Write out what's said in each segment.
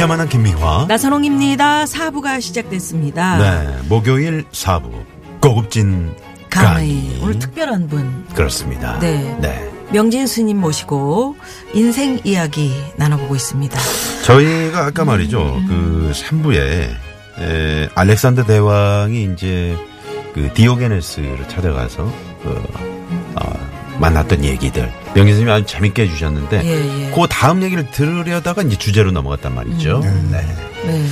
유쾌만한 김미화. 나선홍입니다. 사부가 시작됐습니다. 네, 목요일 4부. 고급진 강의. 강의. 오늘 특별한 분 그렇습니다. 네. 네. 명진 스님 모시고 인생 이야기 나눠보고 있습니다. 저희가 아까 말이죠. 음. 그 3부에 에, 알렉산더 대왕이 이제 그 디오게네스를 찾아가서 그, 아, 만났던 얘기들. 명진 스님이 아주 재밌게 해주셨는데 예, 예. 그 다음 얘기를 들으려다가 이제 주제로 넘어갔단 말이죠. 음. 네. 네.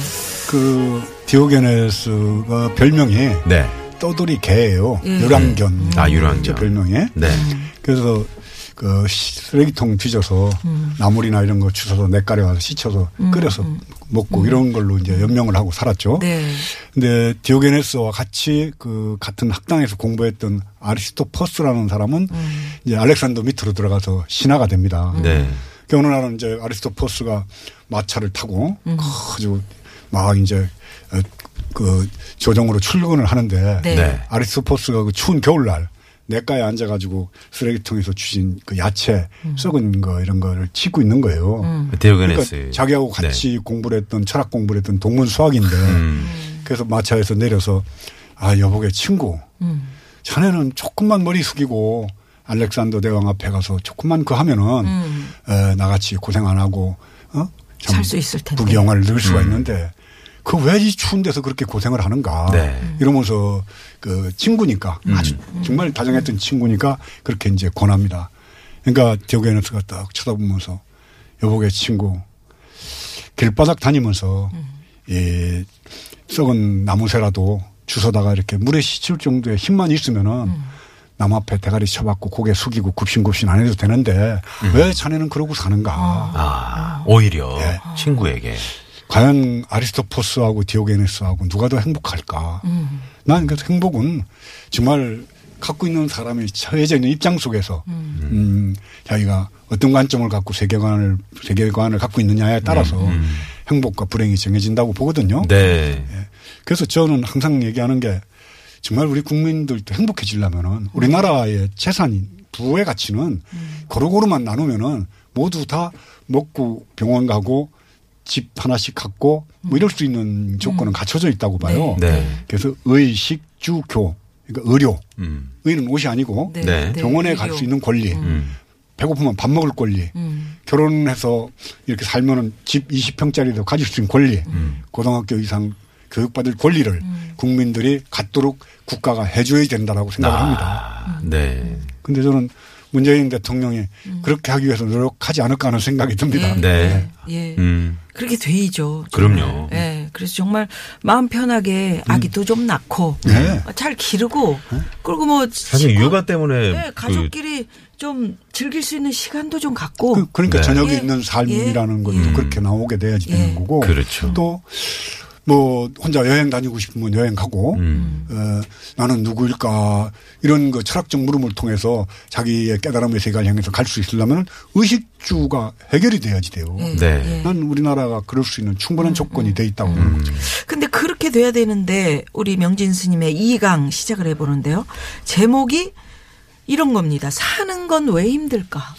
그 디오게네스가 별명이 네. 떠돌이 개예요. 예. 유랑견. 아, 유랑견. 제 별명이. 네. 그래서 그 시- 쓰레기통 뒤져서 음. 나물이나 이런 거 주워서 냇가에 와서 씻혀서 끓여서 먹고 이런 걸로 이제 연명을 하고 살았죠. 네. 근데 디오게네스와 같이 그 같은 학당에서 공부했던 아리스토퍼스라는 사람은 음. 이제 알렉산더 밑으로 들어가서 신하가 됩니다. 네. 그 어느 날은 이제 아리스토퍼스가 마차를 타고 음. 아주 막 이제 어, 그 조정으로 출근을 하는데 네. 네. 아리스토퍼스가 그 추운 겨울날 냇가에 앉아가지고 쓰레기통에서 주신 그 야채 음. 썩은 거 이런 거를 치고 있는 거예요. 디오게네스. 그러니까 자기하고 같이 공부를 했던 철학 공부를 했던 동문 수학인데 음. 그래서 마차에서 내려서 아 여보게 친구 음. 자네는 조금만 머리 숙이고 알렉산더 대왕 앞에 가서 조금만 그 하면은 음. 에, 나같이 고생 안 하고 어? 참 살수 있을 텐데. 늘 음. 수가 있는데 그 왜 이 추운 데서 그렇게 고생을 하는가 네. 이러면서 그 친구니까 음. 아주 정말 다정했던 친구니까 그렇게 이제 권합니다. 그러니까 디오게네스가 딱 쳐다보면서 여보게 친구 길바닥 다니면서 이 썩은 나무새라도 주워다가 이렇게 물에 씻을 정도의 힘만 있으면은 남 앞에 대가리 쳐박고 고개 숙이고 굽신굽신 안 해도 되는데 왜 자네는 그러고 사는가. 아, 오히려 예. 친구에게. 과연 아리스토포스하고 디오게네스하고 누가 더 행복할까? 음. 난 그래서 행복은 정말 갖고 있는 사람이 처해져 있는 입장 속에서 음, 자기가 어떤 관점을 갖고 세계관을 세계관을 갖고 있느냐에 따라서 행복과 불행이 정해진다고 보거든요. 네. 그래서 저는 항상 얘기하는 게 정말 우리 국민들도 행복해지려면은 우리나라의 재산인 부의 가치는 고루고루만 나누면은 모두 다 먹고 병원 가고 집 하나씩 갖고 뭐 이럴 수 있는 조건은 갖춰져 있다고 봐요. 네. 그래서 의, 식, 주, 교. 그러니까 의료. 음. 의는 옷이 아니고 네. 네. 병원에 갈. 수 있는 권리. 음. 배고프면 밥 먹을 권리. 음. 결혼해서 이렇게 살면은 집 20평짜리도 가질 수 있는 권리. 음. 고등학교 이상 교육받을 권리를 국민들이 갖도록 국가가 해줘야 된다라고 생각을 합니다. 아, 네. 근데 저는 문재인 대통령이 그렇게 하기 위해서 노력하지 않을까 하는 생각이 듭니다. 예. 네. 예. 음. 그렇게. 정말. 그럼요. 예. 그래서 정말 마음 편하게 아기도 좀 낳고 네. 잘 기르고 그리고 뭐 사실 육아 때문에 네, 그 가족끼리 좀 즐길 수 있는 시간도 좀 갖고 그, 러니까 네. 저녁이 예. 있는 삶이라는 것도 예. 그렇게 나오게 돼야지 예. 되는 거고. 그렇죠. 또, 뭐, 혼자 여행 다니고 싶으면 여행 가고, 음. 어, 나는 누구일까, 이런 그 철학적 물음을 통해서 자기의 깨달음의 세계를 향해서 갈 수 있으려면 의식주가 해결이 돼야지 돼요. 예. 네. 난 우리나라가 그럴 수 있는 충분한 조건이 돼 있다고 보는 거죠. 근데 그렇게 돼야 되는데 우리 명진 스님의 2강 시작을 해보는데요. 제목이 이런 겁니다. 사는 건 왜 힘들까?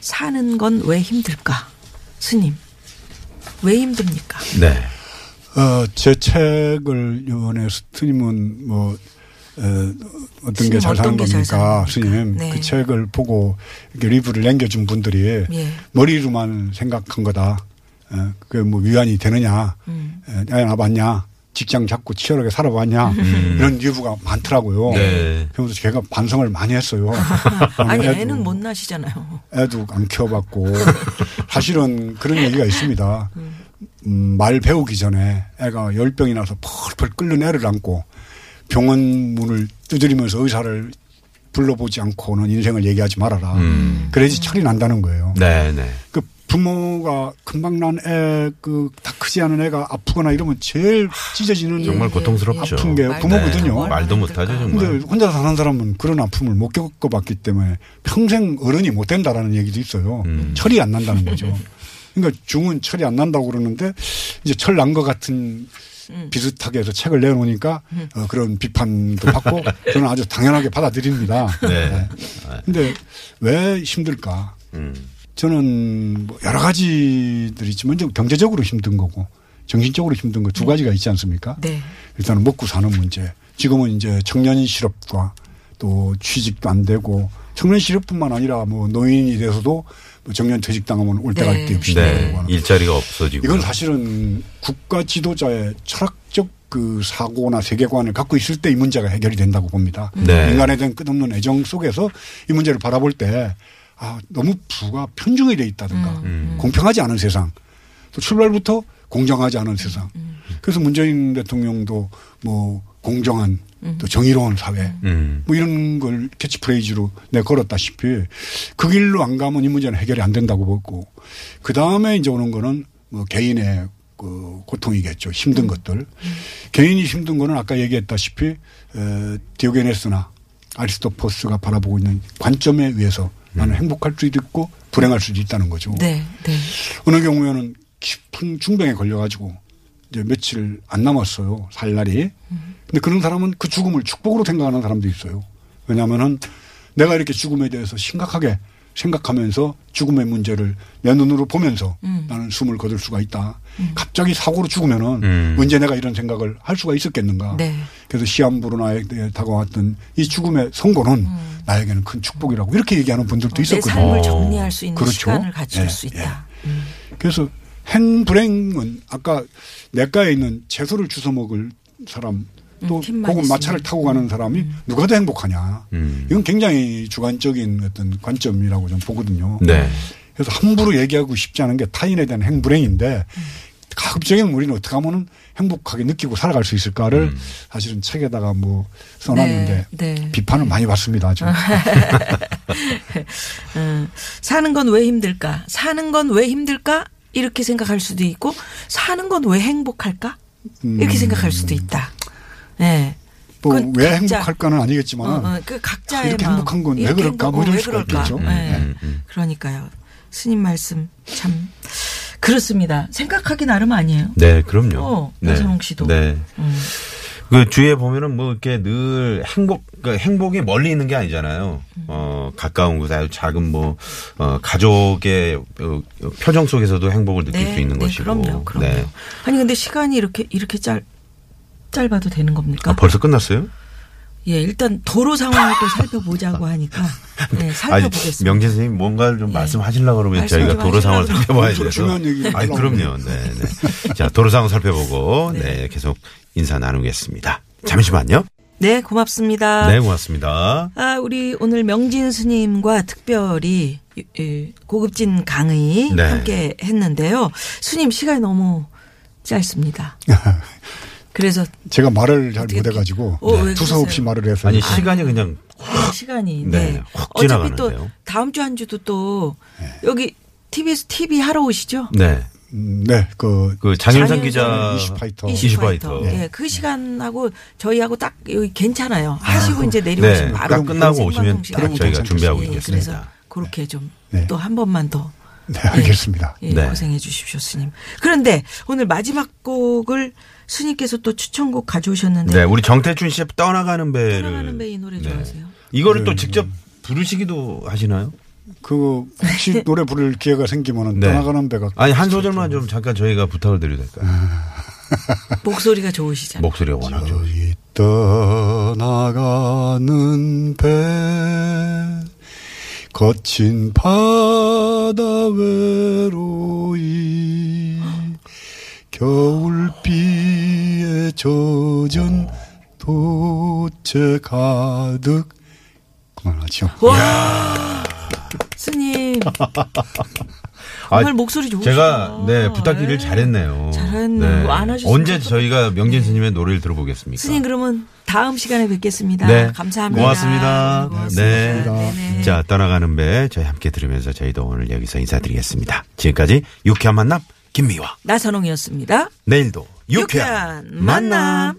사는 건 왜 힘들까? 스님. 왜 힘듭니까? 네. 어, 제 책을 이번에 스님은 뭐, 어, 어떤 게 잘 사는 겁니까? 스님. 네. 그 책을 보고 이렇게 리뷰를 남겨준 분들이 예. 머리로만 생각한 거다. 어, 그게 뭐 위안이 되느냐. 음. 애 낳아봤냐. 직장 잡고 치열하게 살아봤냐. 이런 리뷰가 많더라고요. 네. 그래서 제가 반성을 많이 했어요. 아니 애도- 애는 못 낳으시잖아요. 애도 안 키워봤고 사실은 그런 얘기가 있습니다. 음, 말 배우기 전에 애가 열병이 나서 펄펄 끓는 애를 안고 병원 문을 두드리면서 의사를 불러보지 않고는 인생을 얘기하지 말아라. 음. 그래야지 철이 난다는 거예요. 네, 네. 그 부모가 금방 난 애, 그 다 크지 않은 애가 아프거나 이러면 제일 찢어지는 정말 고통스럽죠. 아픈 게 부모거든요. 못하고 말도 못하죠, 정말. 근데 혼자 사는 사람은 그런 아픔을 못 겪어봤기 때문에 평생 어른이 못 된다라는 얘기도 있어요. 음. 철이 안 난다는 거죠. 그러니까 중은 철이 안 난다고 그러는데 이제 철 난 것 같은 음. 비슷하게 해서 책을 내놓으니까 어, 그런 비판도 받고 저는 아주 당연하게 받아들입니다. 네. 근데 왜 힘들까? 음. 저는 뭐 여러 가지들이 있지만 경제적으로 힘든 거고 정신적으로 힘든 거 두 가지가 있지 않습니까? 네. 일단은 먹고 사는 문제. 지금은 이제 청년 실업과 또 취직도 안 되고 청년 실업뿐만 아니라 뭐 노인이 돼서도 뭐 정년 퇴직당하면 올 때가 네. 때 없이 네. 일자리가 없어지고. 이건 사실은 국가 지도자의 철학적 그 사고나 세계관을 갖고 있을 때 이 문제가 해결이 된다고 봅니다. 네. 인간에 대한 끝없는 애정 속에서 이 문제를 바라볼 때 아, 너무 부가 편중이 돼 있다든가 음. 공평하지 않은 세상 또 출발부터 공정하지 않은 세상. 그래서 문재인 대통령도 뭐 공정한 또 정의로운 사회 음. 뭐 이런 걸 캐치프레이즈로 내 걸었다시피 그 길로 안 가면 이 문제는 해결이 안 된다고 보고 그 다음에 이제 오는 거는 뭐 개인의 그 고통이겠죠. 힘든 것들. 개인이 힘든 거는 아까 얘기했다시피 에, 디오게네스나 아리스토포스가 바라보고 있는 관점에 의해서 나는 행복할 수도 있고 불행할 수도 있다는 거죠. 네. 네. 어느 경우에는 깊은 중병에 걸려가지고 이제 며칠 안 남았어요. 살 날이. 근데 그런 사람은 그 죽음을 축복으로 생각하는 사람도 있어요. 왜냐하면은 내가 이렇게 죽음에 대해서 심각하게 생각하면서 죽음의 문제를 내 눈으로 보면서 나는 숨을 거둘 수가 있다. 갑자기 사고로 죽으면은 음. 언제 내가 이런 생각을 할 수가 있었겠는가. 네. 그래서 시한부로 나에게 다가왔던 이 죽음의 선고는 나에게는 큰 축복이라고 이렇게 얘기하는 분들도 내 있었거든요. 삶을 정리할 수 있는 그렇죠. 시간을 갖출 예, 수 있다. 그래서 행불행은 아까 내과에 있는 채소를 주워 먹을 사람 또 음, 혹은 마차를. 타고 가는 사람이 누가 더 행복하냐. 음. 이건 굉장히 주관적인 어떤 관점이라고 좀 보거든요. 네. 그래서 함부로 얘기하고 싶지 않은 게 타인에 대한 행불행인데 가급적이면 우리는 어떻게 하면 행복하게 느끼고 살아갈 수 있을까를 음. 사실은 책에다가 뭐 써놨는데 네, 네. 비판을 많이 받습니다. 좀. 음, 사는 건 왜 힘들까? 사는 건 왜 힘들까? 이렇게 생각할 수도 있고 사는 건 왜 행복할까? 이렇게 생각할 수도 있다. 네. 뭐왜 각자- 행복할까는 아니겠지만 어, 어, 그 각자의 이렇게 마음. 행복한 건왜 이렇게 그럴까? 뭐왜 수가 그럴까? 있겠죠. 네. 음, 음. 그러니까요. 스님 말씀 참 그렇습니다. 생각하기 나름 아니에요. 네, 그럼요. 어, 네. 나선홍 씨도. 네. 음. 그 주위에 보면은 뭐 이렇게 늘 행복, 그 행복이 멀리 있는 게 아니잖아요. 어, 가까운 곳에 아주 작은 뭐, 어, 가족의 어, 표정 속에서도 행복을 느낄 수 있는 것이고. 네, 그럼요, 그럼요. 네. 아니 근데 시간이 이렇게 이렇게 짧 짧아도 되는 겁니까? 아, 벌써 끝났어요? 예, 일단 도로 상황을 또 살펴보자고 하니까 네, 살펴보겠습니다. 명진 선생님 뭔가를 좀 예. 말씀하시려고 그러면 저희가 좀 도로 상황을 하시려고 살펴봐야 엄청 돼서. 중요한 얘기를 아니, 하려고 그럼요. 네, 네. 자, 도로 상황 살펴보고, 네, 계속 인사 나누겠습니다. 잠시만요. 네, 고맙습니다. 네, 고맙습니다. 아, 우리 오늘 명진 스님과 특별히 이 고급진 강의 네. 함께 했는데요. 스님 시간이 너무 짧습니다. 그래서 제가 말을 잘 못해가지고 어, 왜 두서없이? 말을 해서 아니, 시간이 그냥 시간이 네, 네. 확 어차피 또 지나가는데요. 다음 주 한 주도 또 여기 TBS TV 하러 오시죠? 네. 음, 네, 그 그 장윤선 기자 이슈파이터. 이슈파이터. 예. 예, 그 시간하고 저희하고 딱 여기 괜찮아요. 하시고 이제 내려오시면 네. 바로 딱 끝나고 오시면 딱. 저희가 준비하고 예, 있겠습니다. 그래서 그렇게 좀 네. 또한 번만 더 네, 알겠습니다. 예, 네. 고생해 주십시오, 스님. 그런데 오늘 마지막 곡을 스님께서 또 추천곡 가져오셨는데 네, 우리 정태춘 씨의 떠나가는 배를. 떠나가는 배 이 노래 네. 좋아하세요? 이거를 네. 또 직접 부르시기도 하시나요? 그 혹시 노래 부를 기회가 생기면은 네. 떠나가는 배가 아니, 한 소절만 좀 잠깐 저희가 부탁을 드려도 될까요? 목소리가 좋으시잖아요. 목소리가 워낙 좋으 떠나가는 배 거친 바다 외로이 겨울비에 젖은 도체 가득 그만하죠. 와, 스님. 정말 목소리 좋으시다. 제가 네 부탁드리를 네. 잘했네요. 잘했네요. 안 하셨으면 언제. 저희가 명진 스님의 노래를 들어보겠습니까? 스님 그러면 다음 시간에 뵙겠습니다. 네. 감사합니다. 고맙습니다. 네. 네네. 자, 떠나가는 배 저희 함께 들으면서 저희도 오늘 여기서 인사드리겠습니다. 지금까지 유쾌한 만남 김미화. 나선홍이었습니다. 내일도 유쾌한, 유쾌한 만남.